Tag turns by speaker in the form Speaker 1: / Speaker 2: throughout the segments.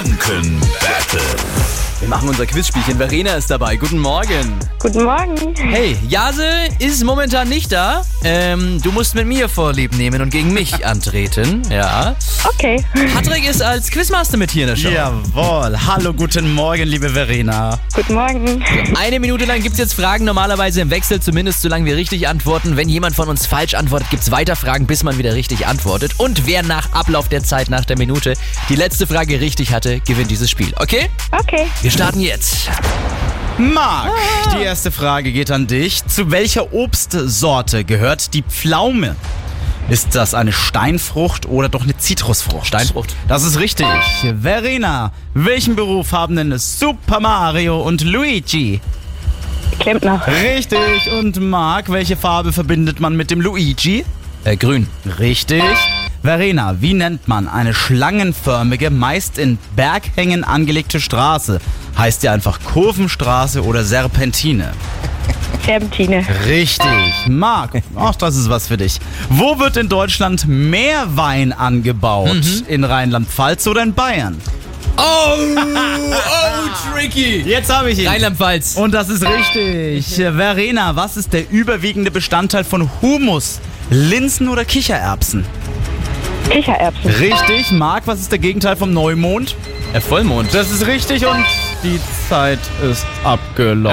Speaker 1: Franken Battle.
Speaker 2: Wir machen unser Quizspielchen. Verena ist dabei. Guten Morgen.
Speaker 3: Guten Morgen.
Speaker 2: Hey, Jase ist momentan nicht da. Ähm, du musst mit mir Vorlieb nehmen und gegen mich antreten. Ja.
Speaker 3: Okay.
Speaker 2: Patrick ist als Quizmaster mit hier in der Show.
Speaker 4: Jawohl. Hallo, guten Morgen, liebe Verena.
Speaker 3: Guten Morgen.
Speaker 2: Eine Minute lang gibt's jetzt Fragen, normalerweise im Wechsel, zumindest solange wir richtig antworten. Wenn jemand von uns falsch antwortet, gibt's weiter Fragen, bis man wieder richtig antwortet. Und wer nach Ablauf der Zeit, nach der Minute, die letzte Frage richtig hatte, gewinnt dieses Spiel. Okay?
Speaker 3: Okay.
Speaker 2: Wir starten jetzt.
Speaker 4: Marc, die erste Frage geht an dich. Zu welcher Obstsorte gehört die Pflaume? Ist das eine Steinfrucht oder doch eine Zitrusfrucht?
Speaker 2: Steinfrucht.
Speaker 4: Das ist richtig. Verena, welchen Beruf haben denn Super Mario und Luigi?
Speaker 3: Klempner.
Speaker 4: Richtig. Und Marc, welche Farbe verbindet man mit dem Luigi?
Speaker 2: Äh, grün.
Speaker 4: Richtig. Verena, wie nennt man eine schlangenförmige, meist in Berghängen angelegte Straße? Heißt die einfach Kurvenstraße oder Serpentine?
Speaker 3: Serpentine.
Speaker 4: Richtig. Marc, ach, das ist was für dich. Wo wird in Deutschland mehr Wein angebaut? In Rheinland-Pfalz oder in Bayern?
Speaker 2: Oh, oh, tricky.
Speaker 4: Jetzt habe ich ihn.
Speaker 2: Rheinland-Pfalz.
Speaker 4: Und das ist richtig. Verena, was ist der überwiegende Bestandteil von Humus? Linsen oder Kichererbsen?
Speaker 3: Kichererbsen.
Speaker 4: Richtig. Marc, was ist der Gegenteil vom Neumond?
Speaker 2: Der Vollmond.
Speaker 4: Das ist richtig und die Zeit ist abgelaufen.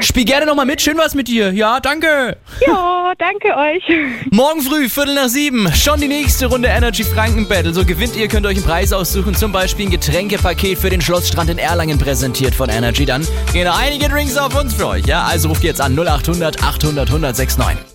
Speaker 2: Spiel gerne nochmal mit. Schön was mit dir. Ja, danke.
Speaker 3: Ja, danke euch.
Speaker 2: Morgen früh, Viertel nach sieben, schon die nächste Runde Energy Franken Battle. So gewinnt ihr, könnt euch einen Preis aussuchen, zum Beispiel ein Getränkepaket für den Schlossstrand in Erlangen präsentiert von Energy. Dann gehen einige Drinks auf uns für euch. Ja, also ruft jetzt an 0800 800 1069.